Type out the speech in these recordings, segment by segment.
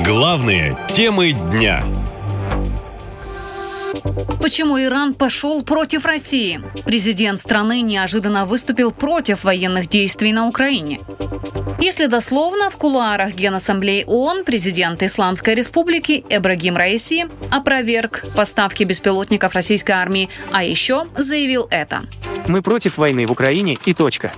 Главные темы дня. Почему Иран пошел против России? Президент страны неожиданно выступил против военных действий на Украине. Если дословно, в кулуарах Генассамблеи ООН президент Исламской Республики Эбрагим Раиси опроверг поставки беспилотников российской армии, а еще заявил это. Мы против войны в Украине и точка.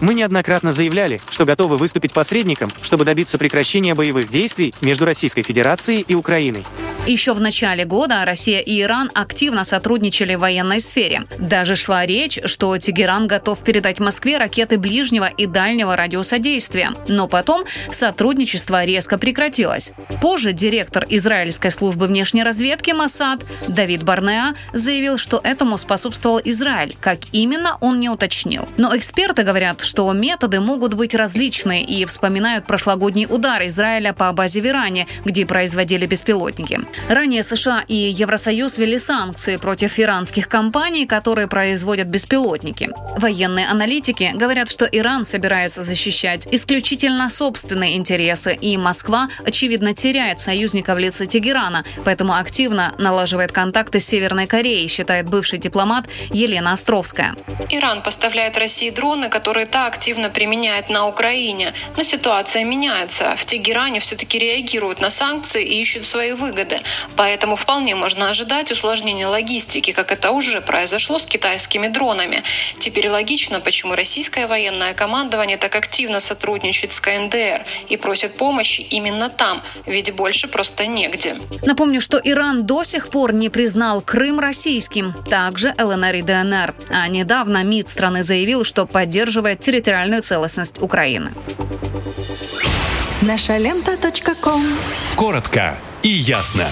Мы неоднократно заявляли, что готовы выступить посредником, чтобы добиться прекращения боевых действий между Российской Федерацией и Украиной. Еще в начале года Россия и Иран активно сотрудничали в военной сфере. Даже шла речь, что Тегеран готов передать Москве ракеты ближнего и дальнего радиуса действия. Но потом сотрудничество резко прекратилось. Позже директор израильской службы внешней разведки Масад Давид Барнеа заявил, что этому способствовал Израиль. Как именно, он не уточнил. Но эксперты говорят, что методы могут быть различные и вспоминают прошлогодний удар Израиля по базе в Иране, где производили беспилотники. Ранее США и Евросоюз ввели санкции против иранских компаний, которые производят беспилотники. Военные аналитики говорят, что Иран собирается защищать исключительно собственные интересы, и Москва, очевидно, теряет союзника в лице Тегерана, поэтому активно налаживает контакты с Северной Кореей, считает бывший дипломат Елена Островская. Иран поставляет России дроны, которые та активно применяет на Украине, но ситуация меняется. В Тегеране все-таки реагируют на санкции и ищут свои выгоды. Поэтому вполне можно ожидать усложнения логистики, как это уже произошло с китайскими дронами. Теперь логично, почему российское военное командование так активно сотрудничает с КНДР и просит помощи именно там, ведь больше просто негде. Напомню, что Иран до сих пор не признал Крым российским, также ЛНР и ДНР. А недавно МИД страны заявил, что поддерживает территориальную целостность Украины. Наша лента. Коротко и ясно.